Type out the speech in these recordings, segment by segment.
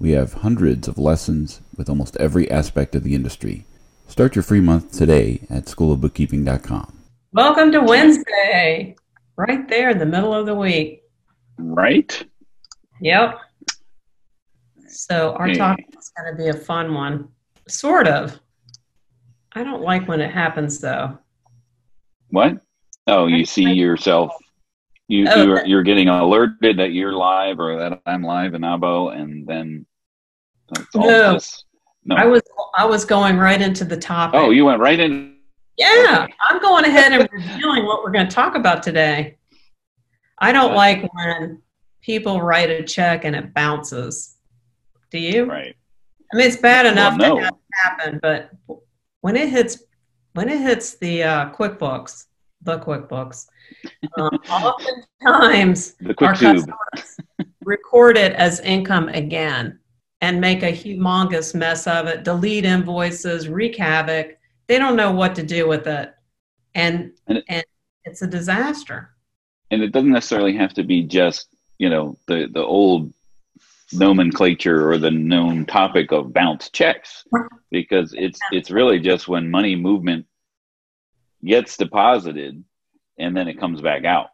We have hundreds of lessons with almost every aspect of the industry. Start your free month today at schoolofbookkeeping.com. Welcome to Wednesday, right there in the middle of the week. Right? Yep. So our Okay. topic is going to be a fun one, sort of. I don't like when it happens though. What? Oh, you see yourself. You Oh. you're, you're getting alerted that you're live or that I'm live in Abo, and then it's all No. just no. I was I was going right into the topic. oh, you went right in. yeah, okay. I'm going ahead and revealing what we're going to talk about today. I don't like when people write a check and it bounces. Do you? Right. I mean, it's bad enough Well, no. have it happen, but when it hits when it hits the uh, QuickBooks, the QuickBooks, um, oftentimes The our quick tube. customers record it as income again and make a humongous mess of it, delete invoices, wreak havoc. They don't know what to do with it, and And it- and it's a disaster. and it doesn't necessarily have to be just you know the the old nomenclature or the known topic of bounce checks because it's it's really just when money movement gets deposited and then it comes back out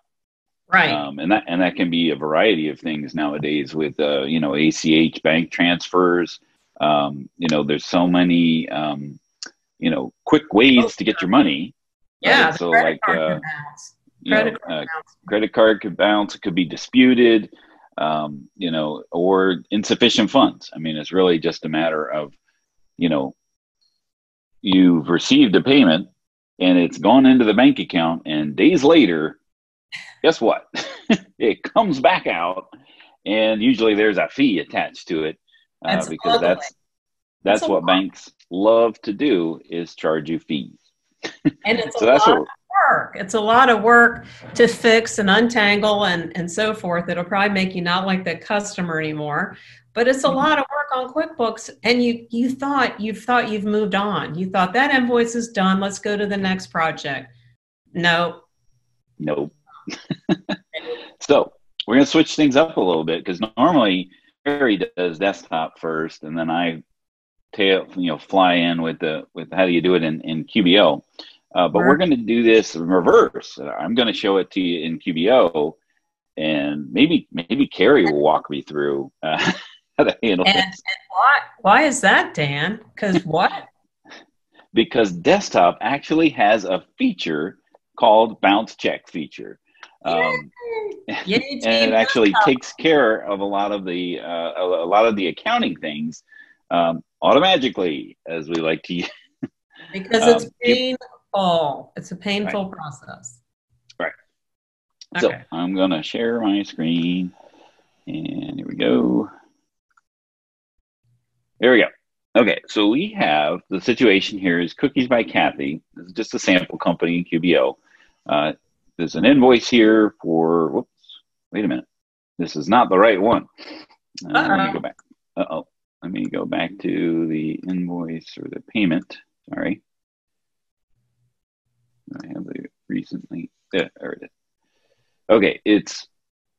Right. um, and that and that can be a variety of things nowadays with uh, you know ACH bank transfers um, you know there's so many um, you know quick ways to get your money yeah. right, so like, uh, bounce. know, Credit card uh, credit card could bounce it could be disputed um, you know or insufficient funds i mean it's really just a matter of you know you've received a payment and it's gone into the bank account and days later guess what it comes back out and usually there's a fee attached to it uh, That's because that's that's That's what lot. banks love to do is charge you fees And it's so a that's lot what of work. It's a lot of work to fix and untangle and, and so forth. It'll probably make you not like the customer anymore. But it's a Mhm. lot of work on QuickBooks. And you you thought you've thought you've moved on. You thought that invoice is done. Let's go to the next project. No. Nope. so we're going to switch things up a little bit because normally Barry does desktop first, and then I tail you know fly in with the with how do you do it in in QBO. Uh, but we're going to do this in reverse. I'm going to show it to you in QBO, and maybe maybe Carrie will walk me through uh, how to handle And, this. and why why is that, Dan? Because what? because desktop actually has a feature called bounce check feature. Um, and it actually takes care of a lot of the uh, a, lot of the accounting things um, automatically, as we like to use. because it's um, painful. It's a painful process. Right. Okay. So I'm gonna share my screen, and here we go. There we go. Okay, so we have the situation here is Cookies by Kathy. This is just a sample company in QBO. Uh, there's an invoice here for. Whoops. Wait a minute. This is not the right one. Uh, let me go back. Uh oh. Let me go back to the invoice or the payment. Sorry. I have the recently. Yeah, there it is. Okay, it's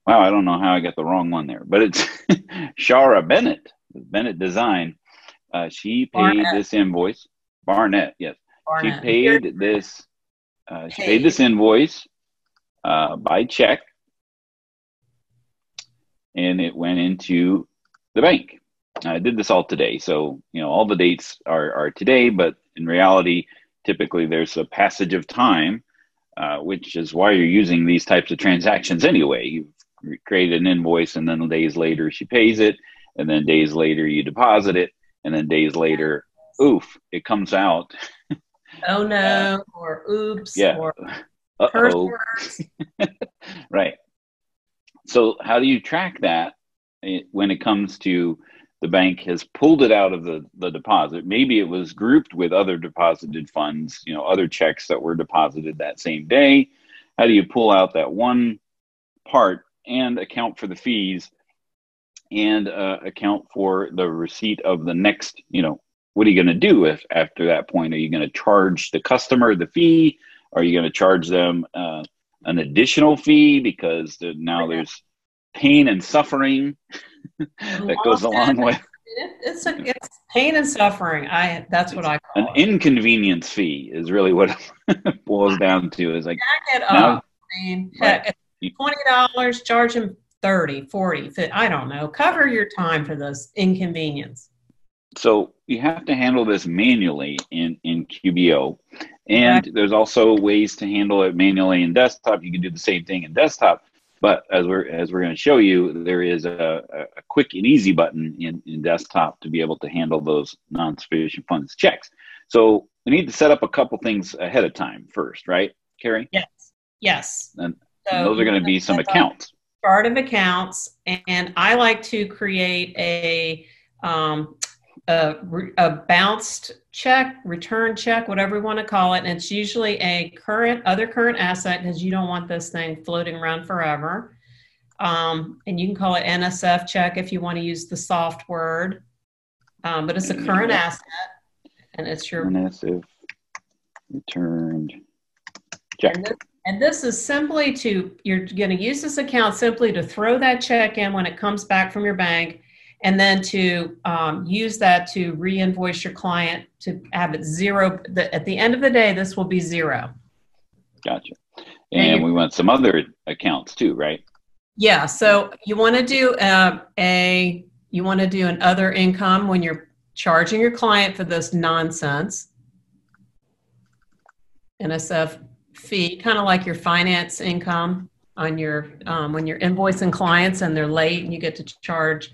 wow. I don't know how I got the wrong one there, but it's Shara Bennett, Bennett Design. Uh, she paid Barnett. this invoice. Barnett, yes, Barnett. she paid this. Uh, she paid this invoice uh, by check, and it went into the bank. I did this all today, so you know all the dates are are today, but in reality, typically there's a passage of time uh, which is why you're using these types of transactions anyway. You create an invoice, and then days later she pays it, and then days later you deposit it, and then days later, oof, it comes out. oh no, or oops, Yeah. or Uh curse oh. right. So how do you track that eh, when it comes to the bank has pulled it out of the, the deposit. Maybe it was grouped with other deposited funds, you know, other checks that were deposited that same day. How do you pull out that one part and account for the fees and uh, account for the receipt of the next, you know, what are you going to do if after that point? Are you going to charge the customer the fee? Are you going to charge them uh, an additional fee because the, now there's pain and suffering that goes along with it's a it's pain and suffering. I that's what I call an it. inconvenience fee is really what it boils down to. Is like Back it now, up. I mean, right. twenty dollars, charge them 30, 40, 50, I don't know. Cover your time for this inconvenience. So you have to handle this manually in in QBO, and okay. there's also ways to handle it manually in desktop. You can do the same thing in desktop but as we're as we're going to show you, there is a, a quick and easy button in, in desktop to be able to handle those non-sufficient funds checks. So we need to set up a couple things ahead of time first, right, Carrie? Yes. Yes. And, so and those are going to be some accounts. Chart of accounts, and I like to create a um, a, a bounced check, return check, whatever you want to call it. And it's usually a current, other current asset because you don't want this thing floating around forever. Um, and you can call it NSF check if you want to use the soft word. Um, but it's a current asset and it's your NSF returned check. And this, and this is simply to, you're going to use this account simply to throw that check in when it comes back from your bank and then to um, use that to re-invoice your client to have it zero. The, at the end of the day, this will be zero. Gotcha. And, we want some other accounts too, right? Yeah. So you want to do uh, a you want to do an other income when you're charging your client for this nonsense. NSF fee, kind of like your finance income on your um, when you're invoicing clients and they're late and you get to charge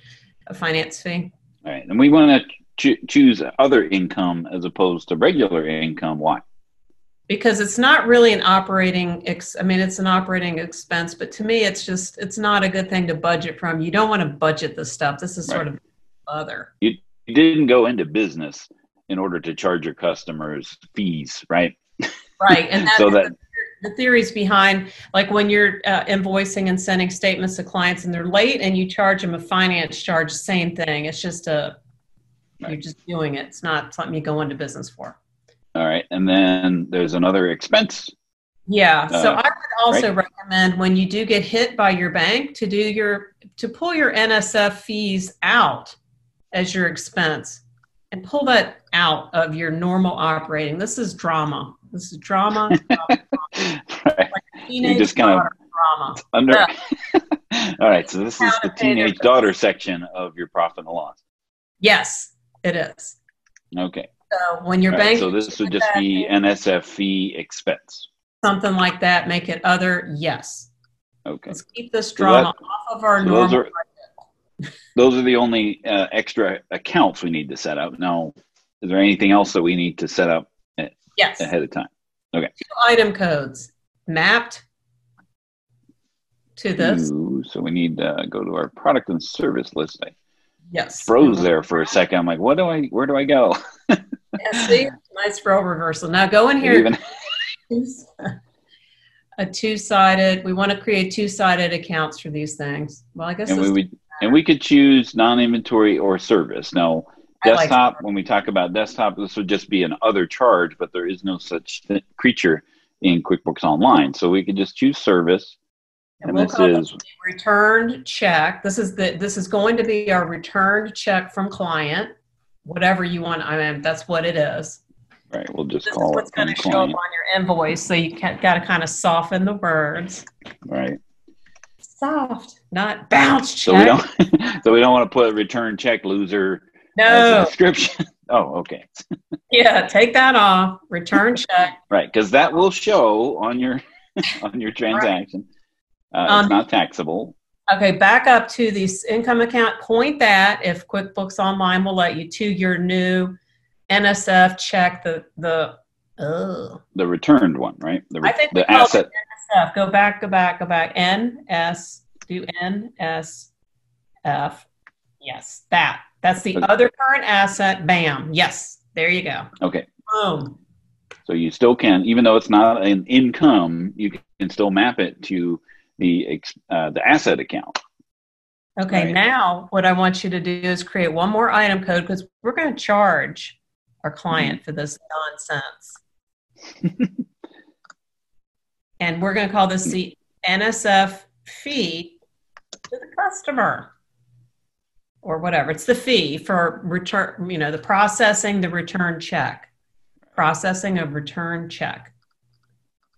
a finance fee. All right, and we want to choose other income as opposed to regular income. Why? Because it's not really an operating. Ex- I mean, it's an operating expense, but to me, it's just it's not a good thing to budget from. You don't want to budget this stuff. This is sort right. of other. You, you didn't go into business in order to charge your customers fees, right? Right, and that, so that the theories behind like when you're uh, invoicing and sending statements to clients and they're late and you charge them a finance charge same thing. It's just a right. you're just doing it. It's not something you go into business for. All right. And then there's another expense. Yeah. Uh, so i would also right? recommend when you do get hit by your bank to do your to pull your nsf fees out as your expense and pull that out of your normal operating this is drama this is drama. drama, right. you just kind of drama. Under. Yeah. All right, so this is the teenage daughter section of your profit and loss. Yes, it is. Okay. So when your bank. so this would just be NSF fee expense. Something like that. Make it other. Yes. Okay. Let's keep this drama so that, off of our so normal. Those are, those are the only uh, extra accounts we need to set up. Now, is there anything else that we need to set up Yes. Ahead of time. Okay. Two item codes mapped to this. Ooh, so we need to go to our product and service list. I yes. froze there for a second. I'm like, what do I, where do I go? yeah, see, nice role reversal. Now go in here. Even... a two-sided. We want to create two-sided accounts for these things. Well, I guess. And we would, and we could choose non-inventory or service. Now, desktop like when we talk about desktop this would just be an other charge but there is no such th- creature in quickbooks online. So we could just choose service. And, and we'll this is returned check. This is the this is going to be our returned check from client whatever you want i mean that's what it is. Right we'll just this call is what's going to show up on your invoice so you got to kind of soften the words. Right soft not bounce check. so we don't so we don't want to put return check loser no description. oh, okay. yeah, take that off. Return check. right, because that will show on your on your transaction. Right. Uh, um, it's not taxable. Okay, back up to the income account. Point that if QuickBooks Online will let you to your new NSF check the the oh the returned one, right? The, I think the asset. NSF. Go back, go back, go back. NS do NSF Yes, that. That's the Okay. other current asset. Bam. Yes. There you go. Okay. Boom. So you still can, even though it's not an income, you can still map it to the uh, the asset account. Okay, Right. now what I want you to do is create one more item code because we're going to charge our client Mm-hmm. for this nonsense. and we're going to call this the NSF fee to the customer or whatever. It's the fee for return, you know, the processing the return check. Processing of return check.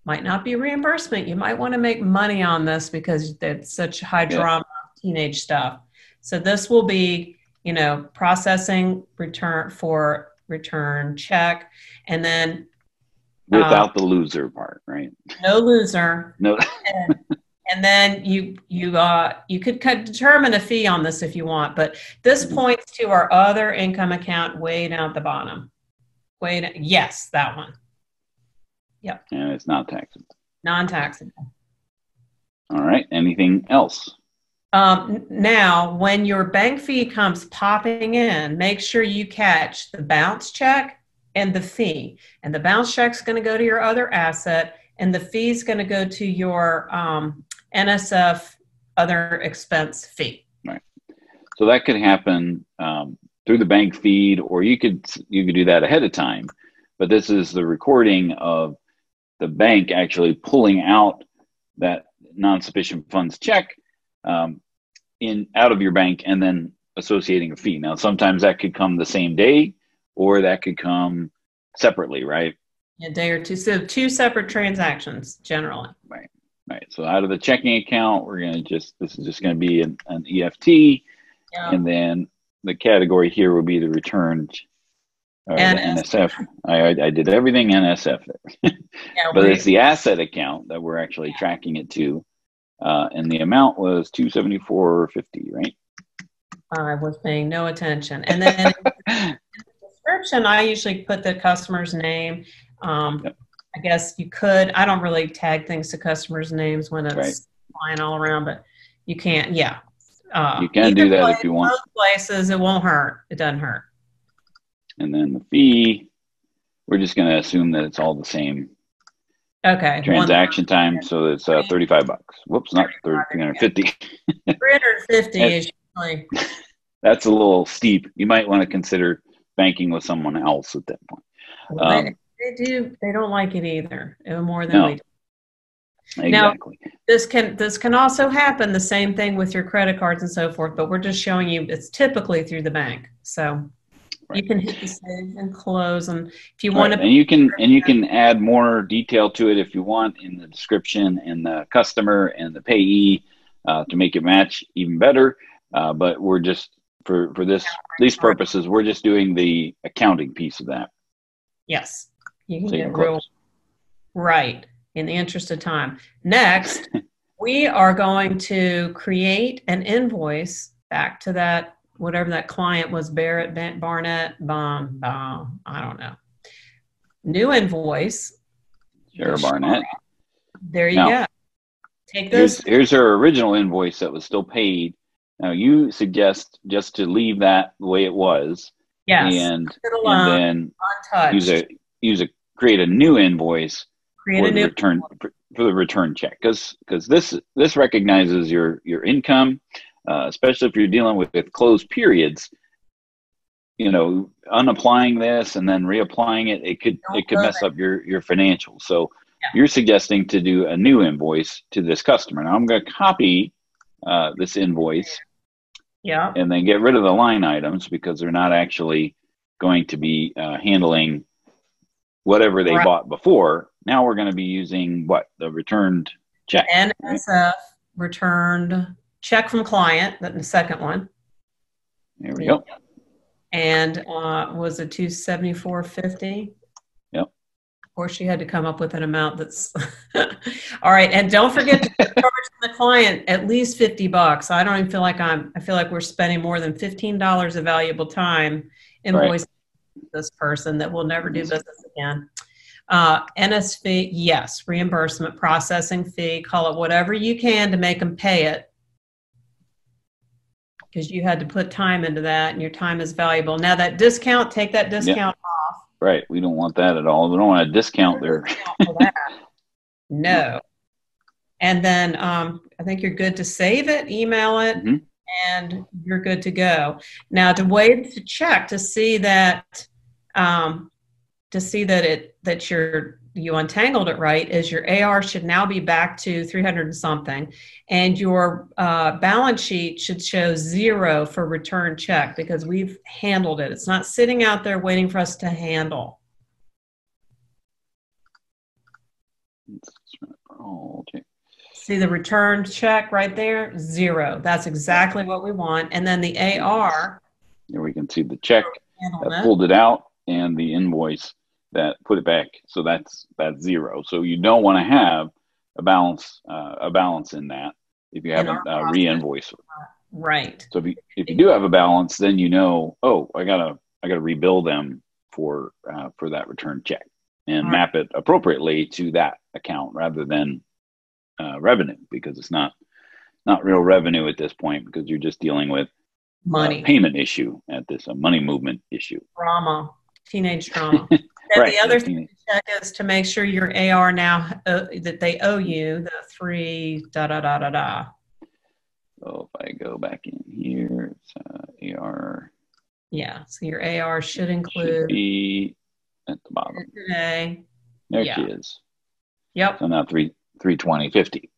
Might not be reimbursement. You might want to make money on this because it's such high Yeah. drama teenage stuff. So this will be, you know, processing return for return check and then Without the loser part, right? no loser No, and, and then you you uh you could determine a fee on this if you want but this Mhm. points to our other income account way down at the bottom way down, yes that one Yep. and it's not taxable. non-taxable All right. Anything else? um, now when your bank fee comes popping in make sure you catch the bounce check and the fee and the bounce check's going to go to your other asset and the fee is going to go to your um, nsf other expense fee Right. So that could happen um, through the bank feed, or you could you could do that ahead of time. But this is the recording of the bank actually pulling out that non-sufficient funds check um, in out of your bank and then associating a fee. Now, sometimes that could come the same day, or that could come separately, right? a day or two. So two separate transactions generally. Right. Right. So out of the checking account, we're gonna just this is just gonna be an, an EFT. Yeah. And then the category here will be the returned or NSF. NSF. I, I, I did everything NSF, yeah but it's the asset account that we're actually tracking it to. Uh, and the amount was 274.50, right? I was paying no attention. And then description, I usually put the customer's name. Um, Yep. I guess you could. I don't really tag things to customers' names when it's Right. flying all around, but you can't. Yeah. Uh, You can do that place- if you want. Places, it won't hurt. It doesn't hurt. And then the fee, we're just going to assume that it's all the same Okay. transaction time. So it's uh, 35 bucks. Whoops, not 350. 350 is usually. That's a little steep. You might want to consider banking with someone else at that point. Um, they, they do. They don't like it either. uh, More than No. we do. Now- Exactly. this can this can also happen the same thing with your credit cards and so forth but we're just showing you it's typically through the bank so you can hit the save and close and if you Right, want to and you can and you can add more detail to it if you want in the description and the customer and the payee uh, to make it match even better. Uh, but we're just for for this these purposes, we're just doing the accounting piece of that. yes you can So get real right in the interest of time next we are going to create an invoice back to that whatever that client was barrett Ban- barnett bomb bomb i don't know new invoice Sarah Barnett. there you Now, go take this Here's here's her original invoice that was still paid. Now you suggest just to leave that the way it was, yes. and it alone, and then use a use a create a new invoice create for the return for, for the return check because because this this recognizes your your income uh, especially if you're dealing with, with closed periods. You know unapplying this and then reapplying it it could Don't it could mess up your your financials so Yeah. you're suggesting to do a new invoice to this customer. Now i'm going to copy uh, this invoice. Yeah. And then get rid of the line items because they're not actually going to be uh, handling whatever they right. bought before. Now we're going to be using what? The returned check. NSF right? returned check from client, the second one. There we go. And uh, was it 274.50? Of course, she had to come up with an amount that's all right. And don't forget to charge the client at least fifty bucks. I don't even feel like I'm. I feel like we're spending more than fifteen dollars of valuable time invoicing this person that will never do business again. Uh, NS fee, yes, reimbursement, processing fee, call it whatever you can to make them pay it. because you had to put time into that and your time is valuable. Now that discount, take that discount. Right. We don't want that at all. We don't want a discount there. Discount for that. no. And then um, I think you're good to save it, email it, Mhm. and you're good to go. Now to wait to check to see that um, to see that it that you're you untangled it right is your AR should now be back to 300 and something, and your uh, balance sheet should show zero for return check because we've handled it. It's not sitting out there waiting for us to handle. Okay. See the return check right there? Zero. That's exactly what we want. And then the AR, Here we can see the check that. pulled it out and the invoice that put it back. So that's that's zero. So you don't want to have a balance uh, a balance in that if you haven't uh, re-invoiced. right. So if you if you do have a balance, then you know, oh, I gotta I gotta rebill them for uh, for that return check and Right. map it appropriately to that account rather than uh, revenue because it's not not real revenue at this point because you're just dealing with a Money, payment issue at this a money movement issue. drama, teenage drama. and Right. the other thing to check is to make sure your AR now uh, that they owe you the three da da da da da. So if I go back in here, it's uh, AR Yeah. So your AR should include. should be at the bottom. today. There Yeah. she is. Yep. So now three three twenty fifty.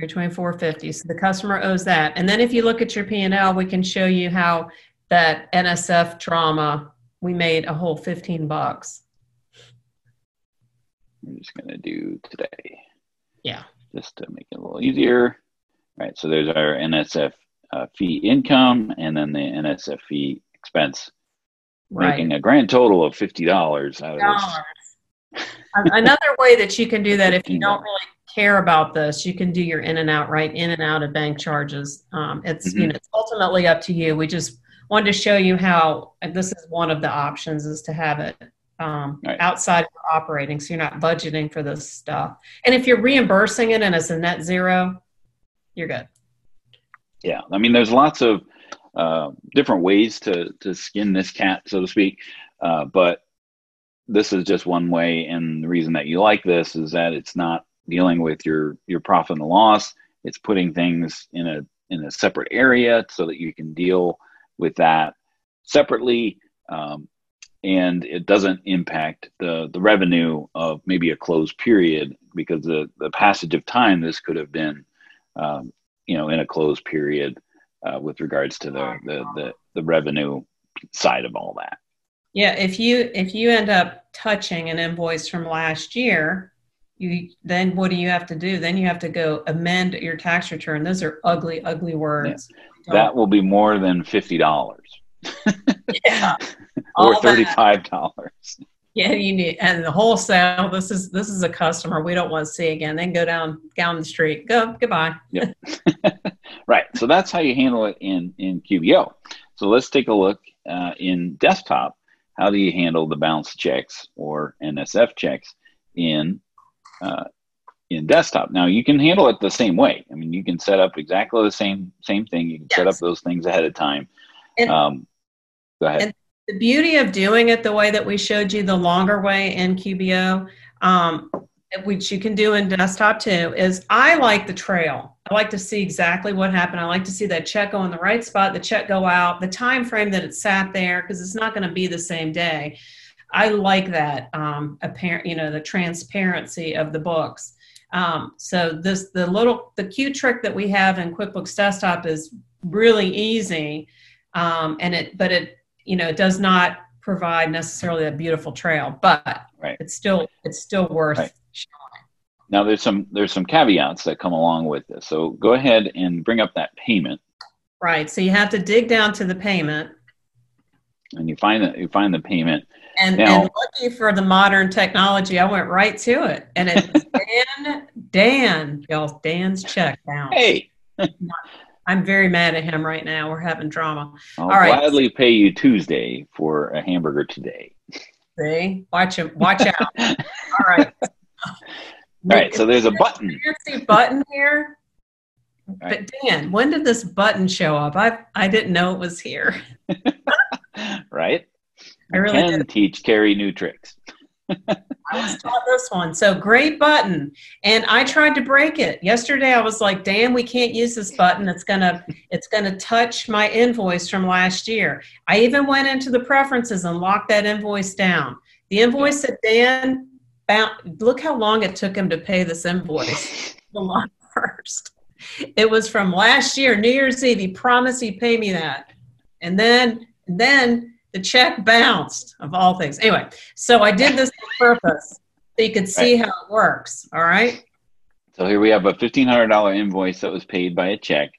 324.50. So the customer owes that. And then if you look at your P&L, we can show you how that NSF drama, we made a whole 15 bucks. We're just gonna do today. Yeah. Just to make it a little easier. All right. So there's our NSF uh, fee income and then the NSF fee expense, Right. making a grand total of fifty dollars out of this. Another way that you can do that if you don't really care about this, you can do your in and out, right? In and out of bank charges. Um, it's you Mhm. know it's ultimately up to you. We just wanted to show you how and this is one of the options is to have it um, Right. outside of your operating, so you're not budgeting for this stuff. And if you're reimbursing it and it's a net zero, you're good. Yeah, I mean, there's lots of uh, different ways to to skin this cat, so to speak. Uh, but this is just one way, and the reason that you like this is that it's not dealing with your your profit and loss. It's putting things in a in a separate area so that you can deal with that separately, um, and it doesn't impact the the revenue of maybe a closed period because the the passage of time this could have been. Um, you know, in a closed period uh, with regards to the, the, the, the revenue side of all that. Yeah, if you if you end up touching an invoice from last year, you then what do you have to do? Then you have to go amend your tax return. Those are ugly, ugly words. That will be more than $50 yeah. or $35. Yeah, you need and the wholesale. This is this is a customer we don't want to see again. Then go down down the street. Go goodbye. Yeah. Right. So that's how you handle it in, in QBO. So let's take a look uh, in desktop. How do you handle the bounce checks or NSF checks in uh, in desktop? Now you can handle it the same way. I mean, you can set up exactly the same same thing. You can set up those things ahead of time. And- um, go ahead. and- The beauty of doing it the way that we showed you the longer way in QBO, um, which you can do in desktop too, is I like the trail. I like to see exactly what happened. I like to see that check go in the right spot, the check go out, the time frame that it sat there, because it's not going to be the same day. I like that um, apparent, you know, the transparency of the books. Um, so this the little the cute trick that we have in QuickBooks Desktop is really easy, um, and it but it you know it does not provide necessarily a beautiful trail, but Right. it's still it's still worth. Right. Now there's some there's some caveats that come along with this. So go ahead and bring up that payment, Right. So you have to dig down to the payment. and you find that you find the payment. And, Now- and lucky for the modern technology, I went right to it. And it's Dan, Dan, y'all, Dan's check bounce. Hey, I'm very mad at him right now. We're having drama. I'll All right. gladly pay you Tuesday for a hamburger today. See? Watch him. Watch out. All right. All right, so there's a button. fancy button here. But Dan, when did this button show up? I I didn't know it was here. right? I really can did. teach Carrie new tricks. I was taught this one. So great button. And I tried to break it. Yesterday I was like, Dan, we can't use this button. It's gonna it's gonna touch my invoice from last year. I even went into the preferences and locked that invoice down. The invoice that Dan found look how long it took him to pay this invoice. July first. It was from last year, New Year's Eve. He promised he'd pay me that. And then then the check bounced of all things. Anyway, so I did this on purpose so you could see how it works. All right. So here we have a fifteen hundred dollar invoice that was paid by a check.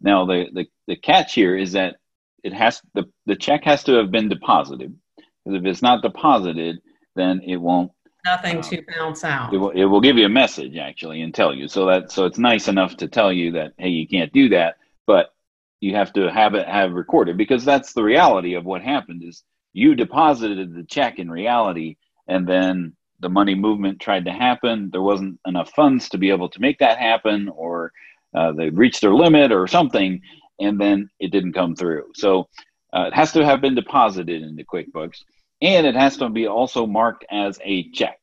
Now the, the the catch here is that it has the the check has to have been deposited because if it's not deposited, then it won't. Nothing Um, to bounce out. It will, it will give you a message actually and tell you. So that so it's nice enough to tell you that hey you can't do that, but you have to have it have recorded because that's the reality of what happened is you deposited the check in reality and then the money movement tried to happen. There wasn't enough funds to be able to make that happen or uh, they reached their limit or something and then it didn't come through. So uh, it has to have been deposited into quickbooks and it has to be also marked as a check.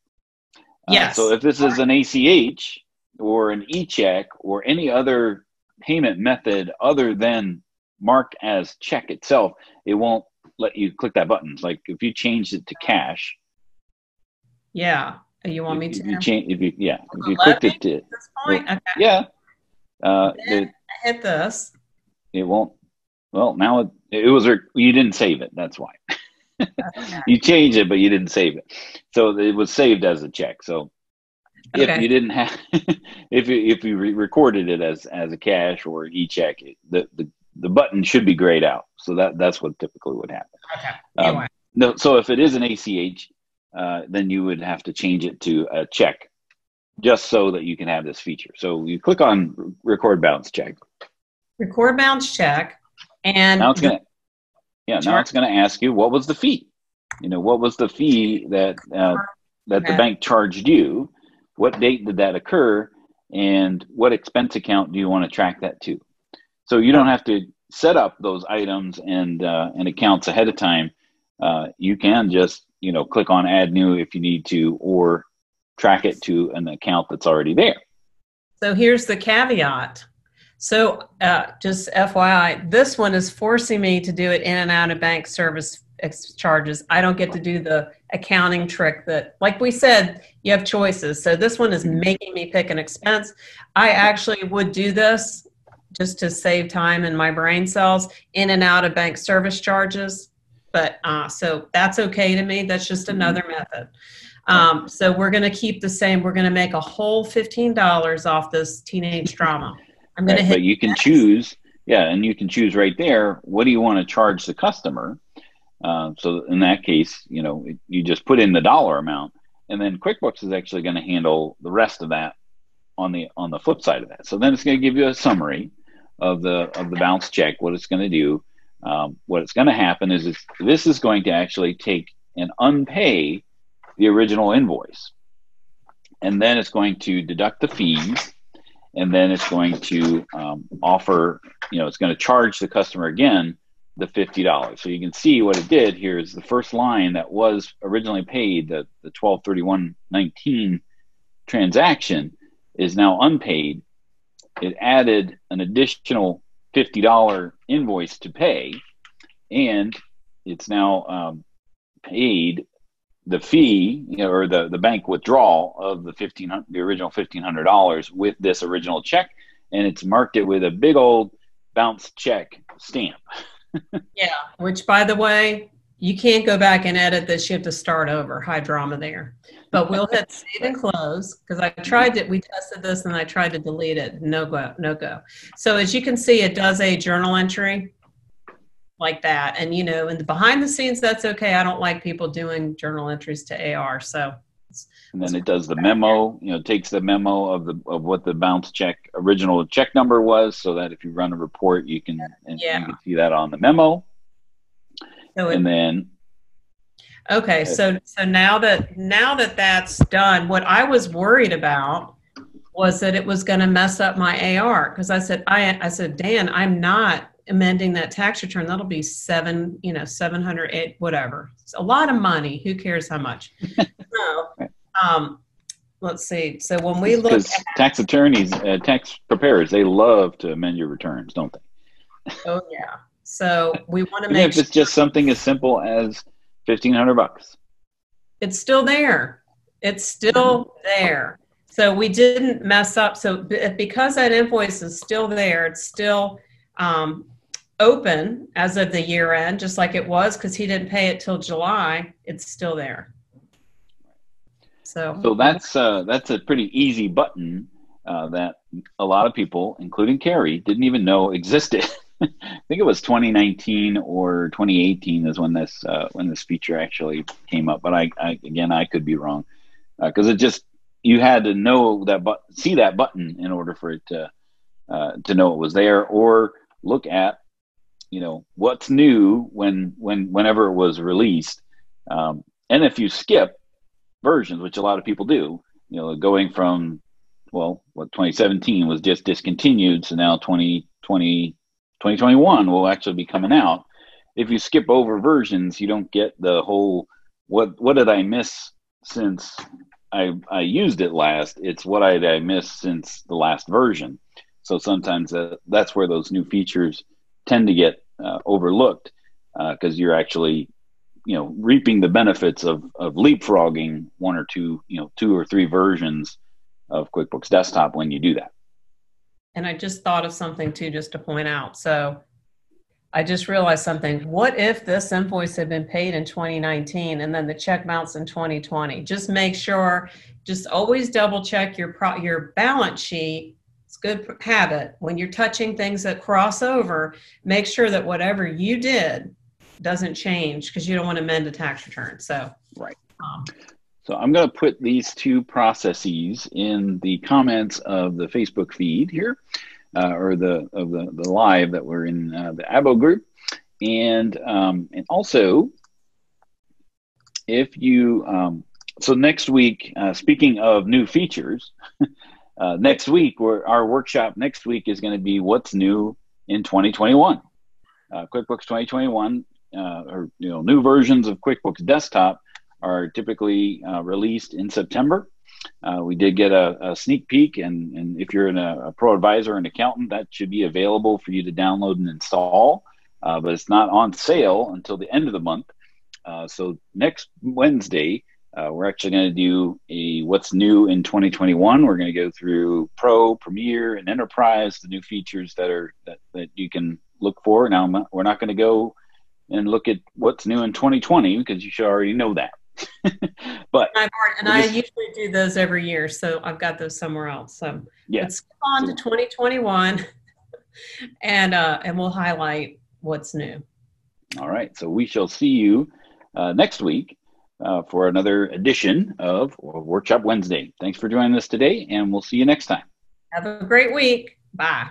Uh, Yes. so if this is an ach or an e-check or any other payment method other than marked as check itself, it won't let you click that button. Like if you changed it to cash, Yeah. You want me if, to? if you change, if you yeah, if you clicked it to this point? Okay. yeah, uh, it, I hit this. it won't. Well, now it it was you didn't save it. That's why Okay. you changed it, but you didn't save it. So it was saved as a check. So if you didn't have, if you if you re- recorded it as as a cash or an e-check, it, the the the button should be grayed out. So that that's what typically would happen. Okay. Um, No, so if it is an ACH, uh, then you would have to change it to a check, just so that you can have this feature. So you click on record bounced check. Record bounced check. And Now it's gonna, yeah, now it's gonna ask you what was the fee. You know, what was the fee that uh, that the bank charged you? What date did that occur? And what expense account do you want to track that to? So you don't have to set up those items and uh, and accounts ahead of time. Uh, you can just you know click on add new if you need to, or track it to an account that's already there. So here's the caveat. So uh, just FYI, this one is forcing me to do it in and out of bank service ex- charges. I don't get to do the accounting trick that, like we said, you have choices. So this one is making me pick an expense. I actually would do this just to save time in my brain cells in and out of bank service charges. But uh, so that's okay to me. That's just another method. Um, so we're going to keep the same. We're going to make a whole fifteen dollars off this teenage drama. I'm going Right, to hit. but you can next. choose, yeah, and you can choose right there. What do you want to charge the customer? Uh, so in that case, you know, it- you just put in the dollar amount, and then QuickBooks is actually going to handle the rest of that on the on the flip side of that. So then it's going to give you a summary of the of the bounce check, what it's going to do. Um, what it's going to happen is this is going to actually take and unpay the original invoice, and then it's going to deduct the fees and then it's going to um, offer, you know, it's going to charge the customer again the fifty dollars. So you can see what it did here is the first line that was originally paid, the the twelve thirty one nineteen transaction is now unpaid. It added an additional fifty dollar invoice to pay, and it's now um, paid the fee you know, or the, the bank withdrawal of the fifteen the original fifteen hundred dollars with this original check, and it's marked it with a big old bounce check stamp. Yeah. Which, by the way, you can't go back and edit this. You have to start over. High drama there. But we'll hit save and close because I tried to. We tested this and I tried to delete it. No go. No go. So as you can see, it does a journal entry like that. And you know, in the behind the scenes, that's okay. I don't like people doing journal entries to AR. So And then it does the memo, you know, takes the memo of the of what the bounce check original check number was, so that if you run a report, you can and Yeah. you can see that on the memo. so it And then Okay, so so now that now that that's done, what I was worried about was that it was going to mess up my AR because I said I I said Dan, I'm not amending that tax return. That'll be seven, you know, seven hundred eight, whatever. It's a lot of money. Who cares how much? so, um, let's see. So when we look at tax attorneys, uh, tax preparers, they love to amend your returns, don't they? oh yeah. So we want to make if it's just something as simple as fifteen hundred bucks. It's still there. It's still there. So we didn't mess up. So because that invoice is still there, it's still um, open as of the year end, just like it was because he didn't pay it till July. It's still there. So, so that's uh, that's a pretty easy button uh, that a lot of people, including Carrie, didn't even know existed. I think it was 2019 or 2018 is when this uh, when this feature actually came up. But I, I again I could be wrong because uh, it just you had to know that but see that button in order for it to uh, to know it was there or look at you know what's new when when whenever it was released um, and if you skip versions which a lot of people do you know going from well what 2017 was just discontinued so now 2020 2021 will actually be coming out if you skip over versions you don't get the whole what what did i miss since I, I used it last. It's what I, I missed since the last version. So sometimes uh, that's where those new features tend to get uh, overlooked because uh, you're actually, you know, reaping the benefits of, of leapfrogging one or two, you know, two or three versions of QuickBooks Desktop when you do that. And I just thought of something too, just to point out. So I just realized something. What if this invoice had been paid in 2019 and then the check bounced in 2020? Just make sure, just always double check your pro, your balance sheet. It's good habit. When you're touching things that cross over, make sure that whatever you did doesn't change because you don't want to amend a tax return. So, right. Um, so I'm going to put these two processes in the comments of the Facebook feed here uh, or the of the, the live that we're in uh, the Abo group, and um, and also if you um, so next week, uh, speaking of new features, uh, next week our workshop next week is going to be what's new in 2021. Uh, QuickBooks 2021, uh, or you know, new versions of QuickBooks Desktop are typically released in September. Uh, we did get a, a, sneak peek, and, and if you're a, a, pro advisor or an accountant, that should be available for you to download and install. Uh, but it's not on sale until the end of the month. Uh, so next Wednesday, uh, we're actually going to do a what's new in 2021. We're going to go through Pro, Premier, and Enterprise, the new features that are that, that you can look for. Now we're not going to go and look at what's new in 2020 because you should already know that. but and, and I usually do those every year, so I've got those somewhere else. So yeah. let's go on to 2021, and uh, and we'll highlight what's new. All right, so we shall see you uh, next week uh, for another edition of Workshop Wednesday. Thanks for joining us today, and we'll see you next time. Have a great week. Bye.